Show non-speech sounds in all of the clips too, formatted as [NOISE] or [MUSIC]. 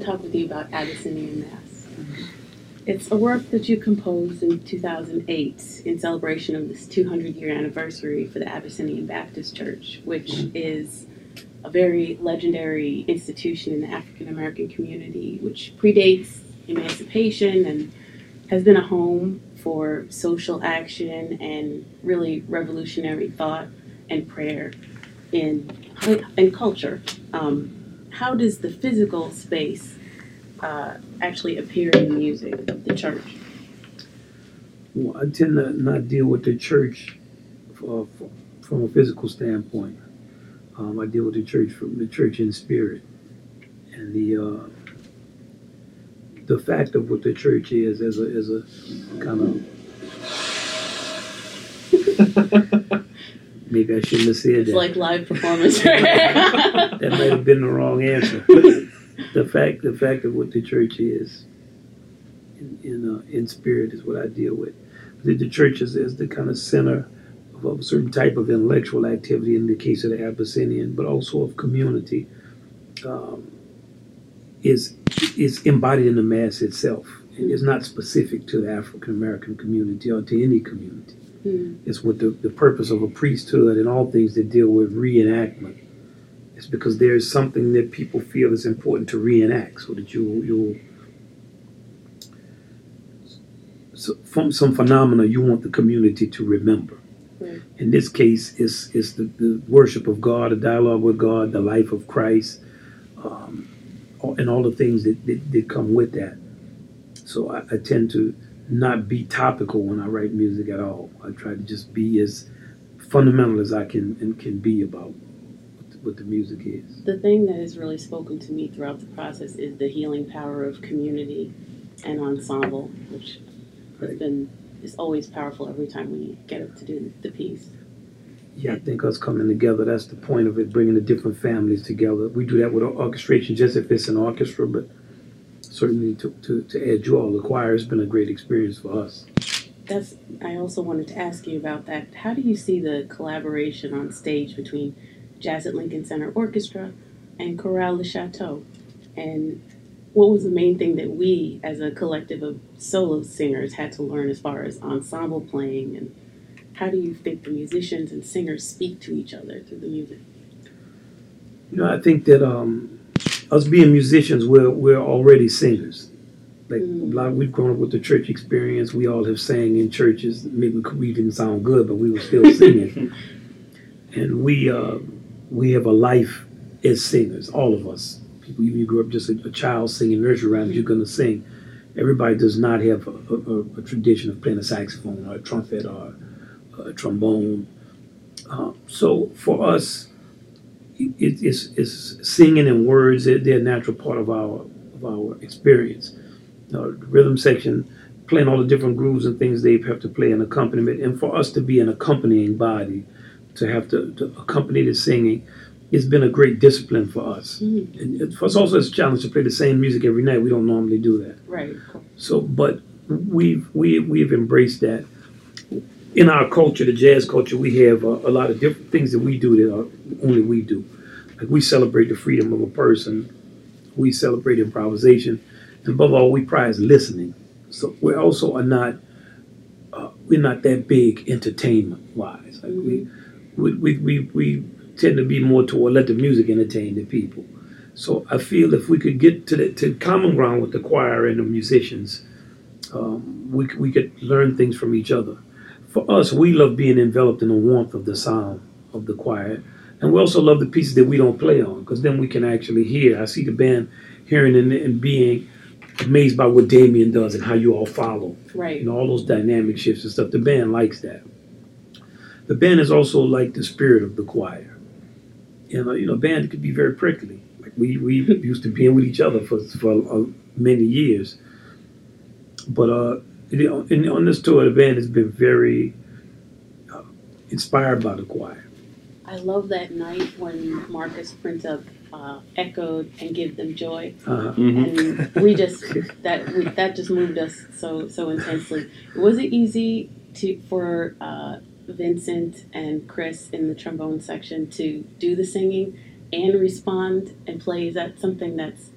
talk with you about Abyssinian Mass. It's a work that you composed in 2008 in celebration of this 200 year anniversary for the Abyssinian Baptist Church, which is a very legendary institution in the African American community, which predates emancipation and has been a home for social action and really revolutionary thought and prayer in in culture. Um, how does the physical space uh, actually appear in the music of the church? Well, I tend to not deal with the church uh, from a physical standpoint. Um, I deal with the church from the church in spirit, and the uh, the fact of what the church is as a as a kind of maybe I shouldn't have said It's that. like live performance. that might have been the wrong answer. the fact the fact of what the church is in in, uh, in spirit is what I deal with. The, the church is, is the kind of center of a certain type of intellectual activity in the case of the Abyssinian, but also of community. Um, is is embodied in the mass itself. It is not specific to the African American community or to any community. Hmm. It's what the, the purpose of a priesthood and all things that deal with reenactment. It's because there is something that people feel is important to reenact, so that you you'll so from some phenomena you want the community to remember. Right. In this case, it's it's the, the worship of God, the dialogue with God, the life of Christ, um, and all the things that, that, that come with that. So I, I tend to not be topical when I write music at all. I try to just be as fundamental as I can and can be about what the, music is. The thing that has really spoken to me throughout the process is the healing power of community and ensemble, which has Right. been is always powerful every time we get up to do the piece. Yeah, I think us coming together, that's the point of it, bringing the different families together. We do that with our orchestration, just if it's an orchestra, but certainly to, to, to add you all, the choir has been a great experience for us. That's I also wanted to ask you about that. How do you see the collaboration on stage between Jazz at Lincoln Center Orchestra and Chorale Le Chateau? And what was the main thing that we, as a collective of solo singers, had to learn as far as ensemble playing? And how do you think the musicians and singers speak to each other through the music? You know, I think that um, us being musicians, we're, we're already singers. Like Mm. lot, we've grown up with the church experience. We all have sang in churches. Maybe we didn't sound good, but we were still [LAUGHS] singing. and we uh, we have a life as singers, all of us. People, even you grew up just a, a child singing nursery rhymes, you're going to sing. Everybody does not have a, a, a tradition of playing a saxophone or a trumpet or a trombone. Uh, so for us, it, it's, it's singing and words. They're, they're a natural part of our of our experience. Uh, the rhythm section, playing all the different grooves and things they have to play an accompaniment, and for us to be an accompanying body, to have to, to accompany the singing, it's been a great discipline for us. Mm. And it- for us also, it's a challenge to play the same music every night. We don't normally do that. Right. So, but we've we we've embraced that. In our culture, the jazz culture, we have a, a lot of different things that we do that are only we do. Like we celebrate the freedom of a person, we celebrate improvisation, and above all, we prize listening. So we also are not uh, we're not that big entertainment wise. Like we, we we we tend to be more toward let the music entertain the people. So I feel if we could get to the to common ground with the choir and the musicians, um, we we could learn things from each other. For us, we love being enveloped in the warmth of the sound of the choir, and we also love the pieces that we don't play on because then we can actually hear. I see the band hearing and, and being amazed by what Damien does and how you all follow Right. and all those dynamic shifts and stuff. The band likes that. The band is also like the spirit of the choir. You know, you know, band could be very prickly. Like we we [LAUGHS] used to being with each other for for uh, many years. But uh, you in, on this tour, the band has been very uh, inspired by the choir. I love that night when Marcus Printup uh, echoed and give them joy. Uh, and we just that we, that just moved us so so intensely. Was it easy to for uh, Vincent and Chris in the trombone section to do the singing and respond and play? Is that something that's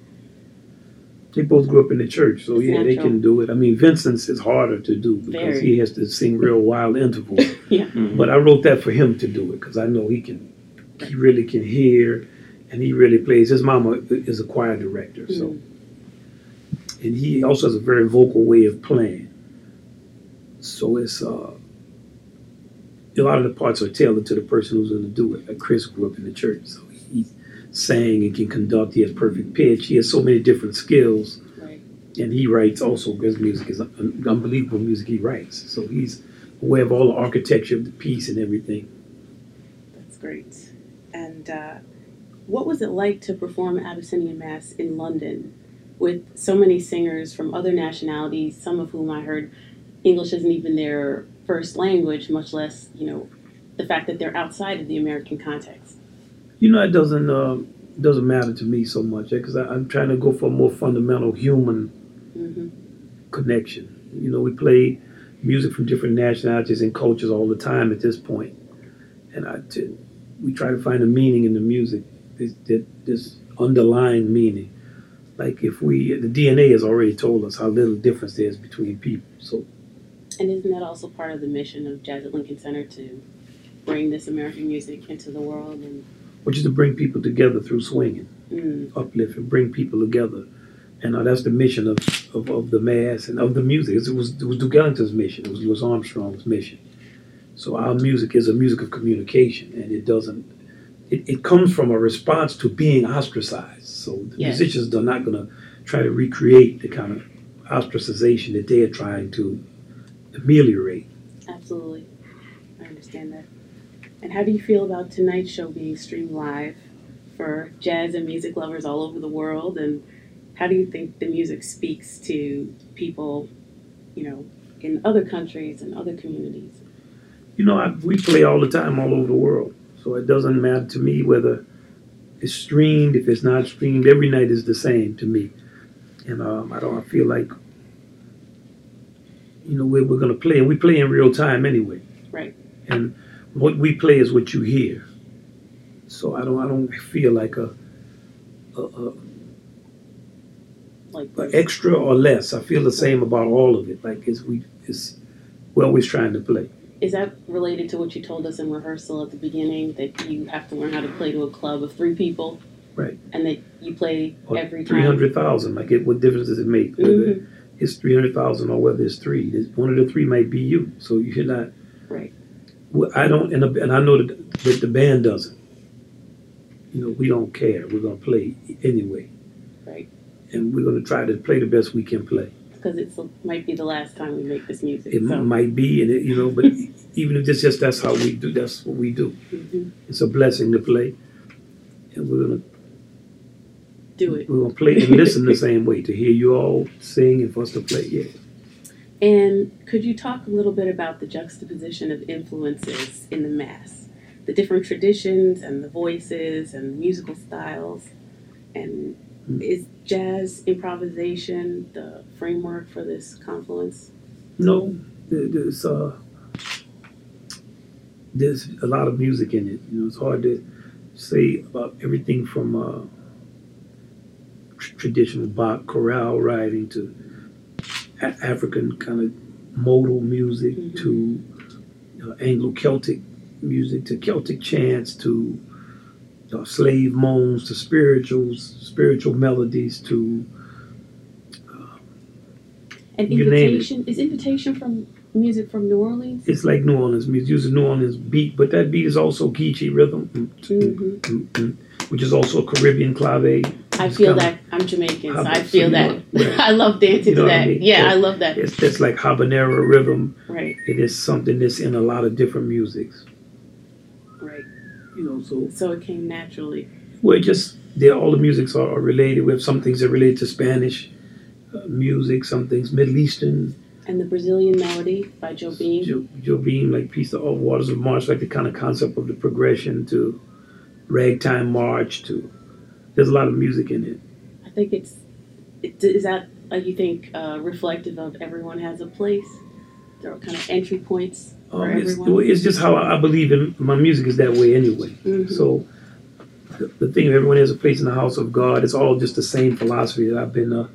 They both grew up in the church, so It's yeah, they can do it. I mean, Vincent's is harder to do because Very. he has to sing real wild intervals. [LAUGHS] Yeah. Mhm. But I wrote that for him to do it because I know he can, he really can hear, and he really plays. His mama is a choir director, so, Mm. and he also has a very vocal way of playing. So it's uh, a lot of the parts are tailored to the person who's going to do it. Like Chris grew up in the church, so he sang and can conduct. He has perfect pitch. He has so many different skills Right. and he writes also his music is un- unbelievable music he writes so he's aware of all the architecture of the piece and everything That's great. And uh, what was it like to perform Abyssinian Mass in London with so many singers from other nationalities, some of whom I heard English isn't even their first language, much less, you know, the fact that they're outside of the American context? You know it doesn't uh, doesn't matter to me so much because i'm trying to go for a more fundamental human hmm connection. You know we play music from different nationalities and cultures all the time at this point. And I t- we try to find a meaning in the music this, this, this underlying meaning. Like if we the dna has already told us how little difference there is between people so. And isn't that also part of the mission of Jazz at Lincoln Center to bring this American music into the world and which is to bring people together through swinging, mm, uplift, and bring people together. And uh, that's the mission of, of, of the mass and of the music. It was, it was Duke Ellington's mission. It was Louis Armstrong's mission. So our music is a music of communication, and it doesn't. It, it comes from a response to being ostracized. So the Yes. musicians are not going to try to recreate the kind of ostracization that they are trying to ameliorate. absolutely. I understand that. And how do you feel about tonight's show being streamed live for jazz and music lovers all over the world? And how do you think the music speaks to people, you know, in other countries and other communities? You know, I, we play all the time all over the world, so it doesn't matter to me whether it's streamed. If it's not streamed, every night is the same to me, and um, I don't I feel like you know we're, we're going to play, and we play in real time anyway. Right. And what we play is what you hear. So I don't I don't feel like a, a, a, Like, extra or less. I feel the same about all of it. Like it's we it's we're always trying to play. is that related to what you told us in rehearsal at the beginning that you have to learn how to play to a club of three people? Right. And that you play Or every three time? hundred thousand. Like, it, what difference does it make whether Mhm. it's three hundred thousand or whether it's three? One of the three might be you. So you should not. Right. I don't, and, and I know that, that the band doesn't. You know, we don't care. We're gonna play anyway. Right. And we're gonna try to play the best we can play. Because it might be the last time we make this music. It so. might be, and it, you know, but [LAUGHS] even if it's just that's how we do, that's what we do. Mhm. It's a blessing to play, and we're gonna Do it. we're gonna play and listen the same way to hear you all sing and for us to play. Yeah. And could you talk a little bit about the juxtaposition of influences in the Mass? The different traditions and the voices and musical styles? And Hmm. is jazz improvisation the framework for this confluence? No, there's uh, there's a lot of music in it. You know, it's hard to say about everything from uh, tr- traditional Bach chorale writing to African kind of modal music Mhm. to uh, Anglo-Celtic music to Celtic chants to uh, slave moans to spirituals, spiritual melodies to And name it. invitation is invitation from music from New Orleans? it's like New Orleans music, uses New Orleans beat, but that beat is also Geechee rhythm, Mhm. mm, mm, which is also a Caribbean clave. I feel that I'm Jamaican, so I feel that. right. [LAUGHS] I love dancing You know to what I that. mean? Yeah, Yeah. I love that. It's that's like habanera rhythm. Right, It is something that's in a lot of different musics. right. You know, so So it came naturally. well, it just they all the musics are, are related. We have some things that relate to Spanish uh, music, some things Middle Eastern. And the Brazilian melody by Jobim. Joe, Jobim, like piece of All Waters of March, like the kind of concept of the progression to ragtime march to. There's a lot of music in it. I think it's it, is that like you think uh, reflective of everyone has a place. There are kind of entry points for Um, it's, everyone. it's just how I believe in my music is that way anyway. Mhm. So the, the thing of everyone has a place in the house of God. It's all just the same philosophy that I've been uh,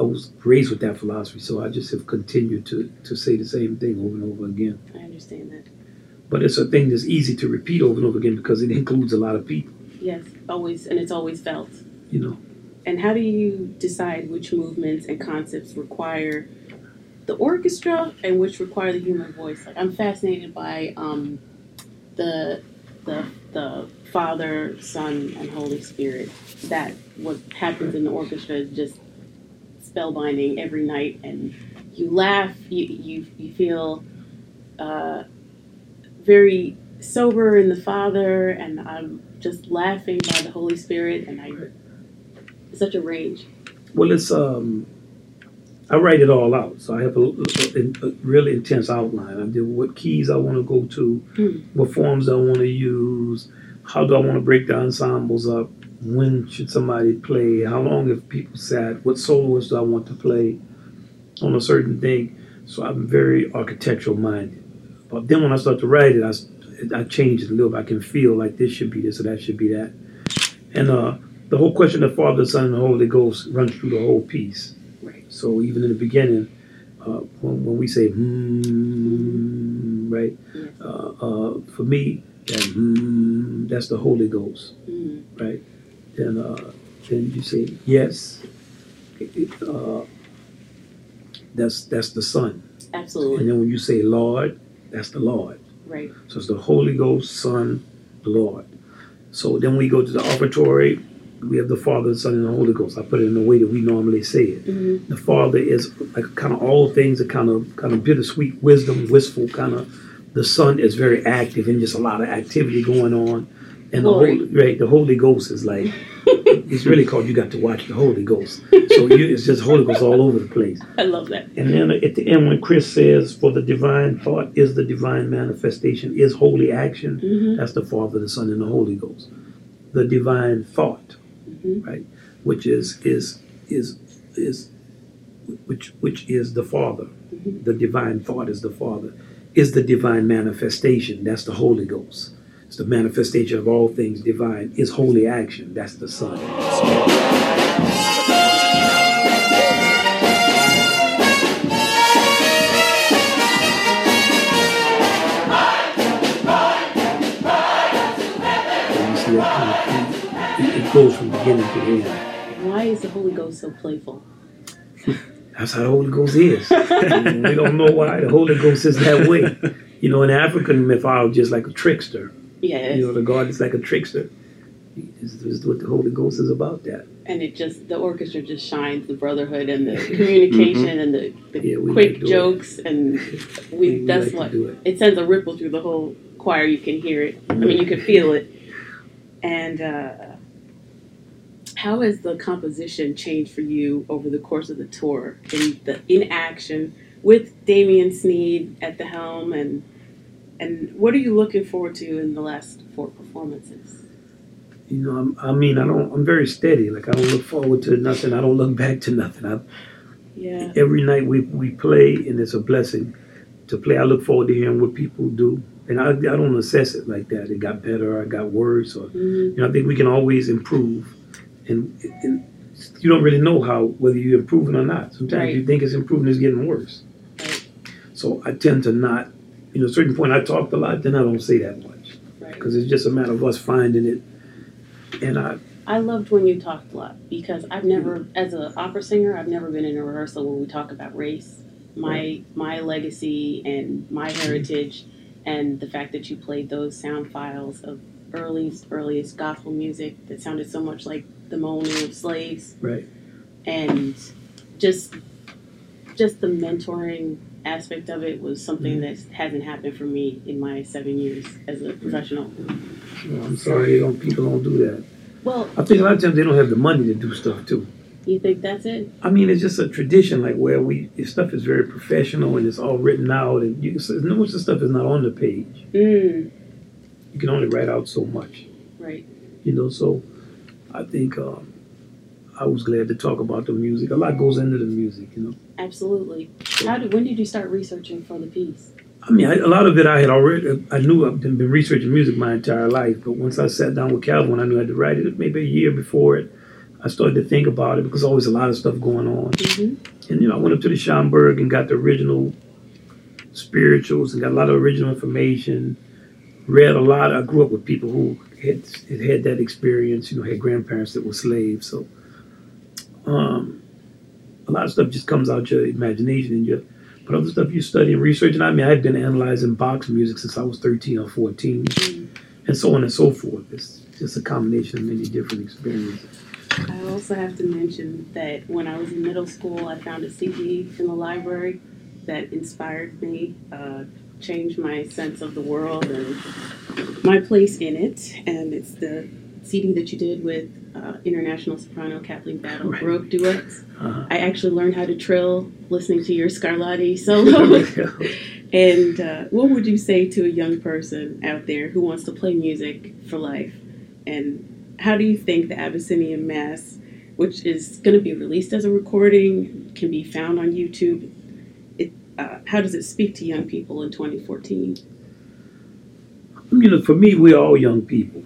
I was raised with that philosophy, so I just have continued to to say the same thing over and over again. I understand that. But it's a thing that's easy to repeat over and over again because it includes a lot of people. Yes, always, and it's always felt. You know, And how do you decide which movements and concepts require the orchestra and which require the human voice? Like I'm fascinated by um, the the the Father, Son, and Holy Spirit. That what happens in the orchestra is just spellbinding every night, and you laugh, you you you feel uh, very sober in the Father, and I'm just laughing by the Holy Spirit, and I such a range. well, it's um, I write it all out, so I have a, a, a really intense outline. I do what keys I want to go to, Mm. what forms I want to use, how do I want to break the ensembles up, when should somebody play, how long have people sat, what soloists do I want to play on a certain thing. So I'm very architectural minded. But then when I start to write it, I, I change it a little bit. I can feel like this should be this or that should be that. And uh, the whole question of Father, Son, and Holy Ghost runs through the whole piece. Right. So even in the beginning, uh, when, when we say hmm, right, Yes. uh, uh, for me, that hmm, that's the Holy Ghost, Mm. right? Then, uh, then you say yes, it- it, uh, that's that's the Son, Absolutely. and then when you say Lord, that's the Lord. Right. So it's the Holy Ghost, Son, Lord. So then we go to the offertory. We have the Father, the Son, and the Holy Ghost. I put it in the way that we normally say it. hmm The Father is like kind of all things are kind of kind of bittersweet wisdom, wistful kind of. The Son is very active and just a lot of activity going on. And the. Holy, right, the Holy Ghost is like [LAUGHS] it's really called you got to watch the Holy Ghost. So you, it's just Holy Ghost all over the place. I love that. And then at the end, when Chris says, "For the divine thought is the divine manifestation, is holy action," hmm that's the Father, the Son, and the Holy Ghost. The divine thought, Mhm. right, which is is is is which which is the Father. Mhm. The divine thought is the Father. Is the divine manifestation? That's the Holy Ghost. It's the manifestation of all things divine. Is holy action? That's the Son. Goes from beginning to end. Why is the Holy Ghost so playful? That's how the Holy Ghost is. [LAUGHS] we don't know why the Holy Ghost is that way. You know, in African mythology, just like a trickster. Yes. You know, the God is like a trickster. This is what the Holy Ghost is about. That. and it just the orchestra just shines the brotherhood and the [LAUGHS] communication and the, the Yeah, quick like jokes and we, [LAUGHS] We that's like what it. it sends a ripple through the whole choir. You can hear it. I mean, you can feel it. And uh, how has the composition changed for you over the course of the tour in the in action with Damien Sneed at the helm and and what are you looking forward to in the last four performances? You know, I'm, I mean, I don't. I'm very steady. Like I don't look forward to nothing. I don't look [LAUGHS] back to nothing. I, Yeah. every night we we play, and it's a blessing to play. I look forward to hearing what people do, and I, I don't assess it like that. It got better. I got worse, or Mhm. you know, I think we can always improve, and, and you don't really know how whether you're improving or not. Sometimes Right. you think it's improving, it's getting worse. Right. So I tend to not, you know, at a certain point I talked a lot, then I don't say that much Right. because it's just a matter of us finding it. And I, I loved when you talked a lot because I've never, as an opera singer, I've never been in a rehearsal where we talk about race, my my legacy and my heritage, and the fact that you played those sound files of earliest earliest gospel music that sounded so much like the moaning of slaves, right, and just just the mentoring aspect of it was something that hasn't happened for me in my seven years as a professional. know, I'm sorry don't, people don't do that. Well, I think a lot of times they don't have the money to do stuff too. you think that's it? I mean, it's just a tradition, like where we if stuff is very professional and it's all written out, and you most of the stuff is not on the page. Mm, You can only write out so much, right. you know. So, I think um, I was glad to talk about the music. A lot goes into the music, you know. Absolutely. How did when did you start researching for the piece? I mean, I, a lot of it I had already. I knew I've been been researching music my entire life, but once I sat down with Calvin, I knew I had to write it. Maybe a year before it, I started to think about it because always a lot of stuff going on. Mm-hmm. And you know, I went up to the Schomburg and got the original spirituals and got a lot of original information. Read a lot. I grew up with people who had had, had that experience. You know, had grandparents that were slaves. So, um, a lot of stuff just comes out your imagination and your. But other stuff you study and research. And I mean, I've been analyzing Bach's music since I was thirteen or 14 and so on and so forth. It's just a combination of many different experiences. I also have to mention that when I was in middle school, I found a CD in the library that inspired me, uh, changed my sense of the world and my place in it. And it's the CD that you did with uh, international soprano Kathleen Battle Right. Duets. Uh-huh. I actually learned how to trill listening to your Scarlatti solo. [LAUGHS] [LAUGHS] And uh, what would you say to a young person out there who wants to play music for life? And how do you think the Abyssinian Mass, which is going to be released as a recording, can be found on YouTube? Uh, how does it speak to young people in 2014? you know, for me, we're all young people.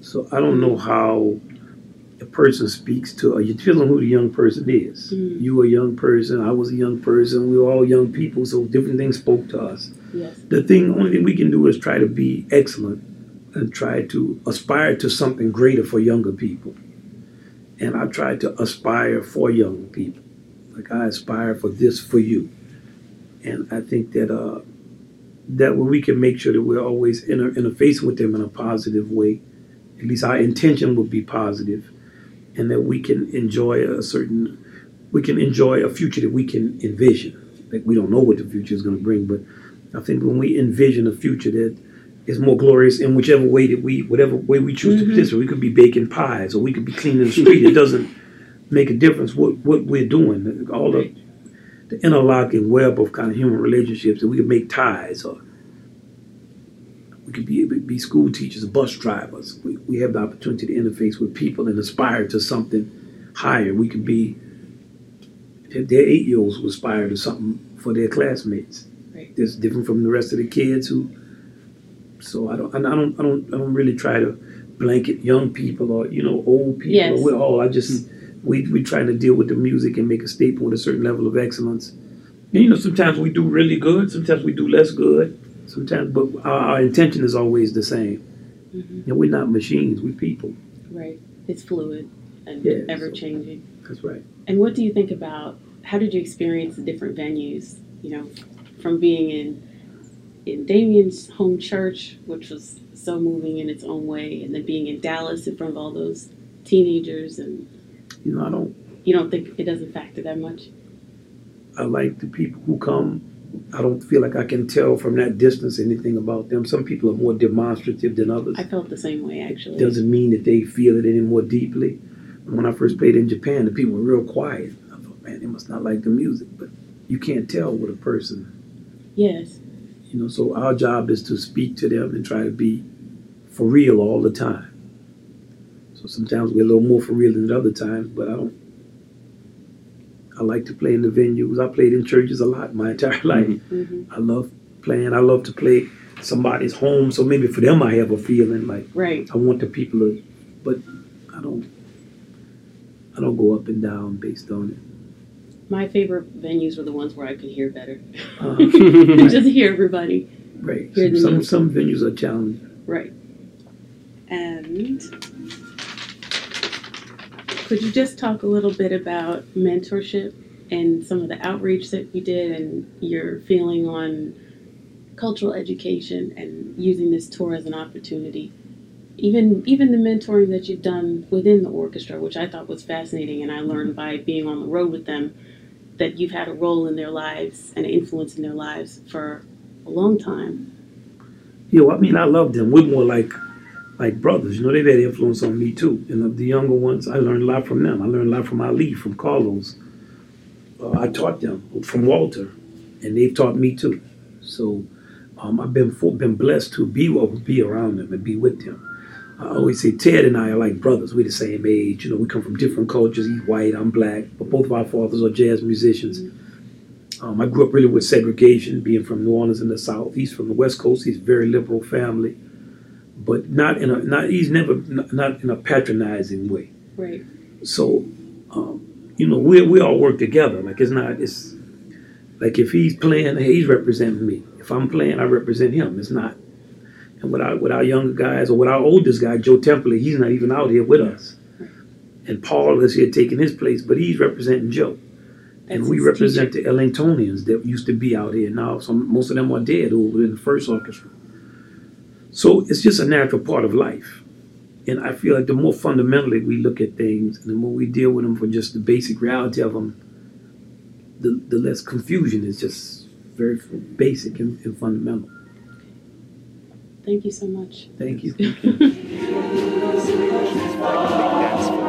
So I don't know how a person speaks to, or you them who the young person is. Mm. You were a young person, I was a young person, we were all young people, so different things spoke to us. Yes. The thing, only thing we can do is try to be excellent and try to aspire to something greater for younger people. And I try to aspire for young people. Like I aspire for this for you. And I think that uh, that way we can make sure that we're always inter- interfacing with them in a positive way. At least our intention would be positive, and that we can enjoy a certain, we can enjoy a future that we can envision. Like we don't know what the future is going to bring, but I think when we envision a future that is more glorious in whichever way that we, whatever way we choose Mhm. to participate, we could be baking pies or we could be cleaning the street. it [LAUGHS] doesn't make a difference what what we're doing. All the the interlocking web of kind of human relationships that we could make ties or we could be be school teachers, bus drivers. We, we have the opportunity to interface with people and aspire to something higher. We could be if their eight year olds who aspire to something for their classmates. Right. That's different from the rest of the kids who so I don't I don't I don't I don't really try to blanket young people or, you know, old people Yes. or we're all I just hmm. We we trying to deal with the music and make a statement with a certain level of excellence. And you know, sometimes we do really good, sometimes we do less good, sometimes, but our, our intention is always the same. hmm And we're not machines, we're people. Right. It's fluid and Yeah, ever so- changing. That's right. And what do you think about how did you experience the different venues? You know, from being in in Damien's home church, which was so moving in its own way, and then being in Dallas in front of all those teenagers, and You know, I don't. you don't think it doesn't factor that much? I like the people who come. I don't feel like I can tell from that distance anything about them. Some people are more demonstrative than others. I felt the same way actually. Doesn't mean that they feel it any more deeply. When I first played in Japan, the people were real quiet. I thought, man, they must not like the music. But you can't tell with a person. Yes. You know, so our job is to speak to them and try to be for real all the time. So sometimes we're a little more for real than other times, but I don't. I like to play in the venues. I played in churches a lot my [LAUGHS] entire life. hmm I love playing. I love to play somebody's home, so maybe for them I have a feeling like Right. I want the people to, but I don't. I don't go up and down based on it. My favorite venues were the ones where I could hear better. Uh, [LAUGHS] Just hear everybody. right. Hear the Some some venues are challenging. Right. And could you just talk a little bit about mentorship and some of the outreach that you did and your feeling on cultural education and using this tour as an opportunity? Even even the mentoring that you've done within the orchestra, which I thought was fascinating, and I learned by being on the road with them that you've had a role in their lives and an influence in their lives for a long time. Yeah, well, I mean, I love them. We're more like like brothers. You know, they've had influence on me too. And the younger ones, I learned a lot from them. I learned a lot from Ali, from Carlos. Uh, I taught them from Walter, and they've taught me too. So um, I've been been blessed to be or be around them and be with them. I always say Ted and I are like brothers. We're the same age. You know, we come from different cultures. He's white, I'm black, but both of our fathers are jazz musicians. Um, I grew up really with segregation, being from New Orleans in the South. He's from the West Coast. He's a very liberal family, but not in a not. He's never not, in a patronizing way. Right. so, um, you know, we we all work together. Like it's not it's like if he's playing, he's representing me. If I'm playing, I represent him. It's not. And with our with our younger guys or with our oldest guy, Joe Temperley, he's not even out here with us. And Paul is here taking his place, but he's representing Joe. And we represent the Ellingtonians that used to be out here now. Some most of them are dead who were in the first orchestra. So it's just a natural part of life. And I feel like the more fundamentally we look at things, and the more we deal with them for just the basic reality of them, the, the less confusion is just very basic and, and fundamental. Thank you so much. Thank you. [LAUGHS] Dance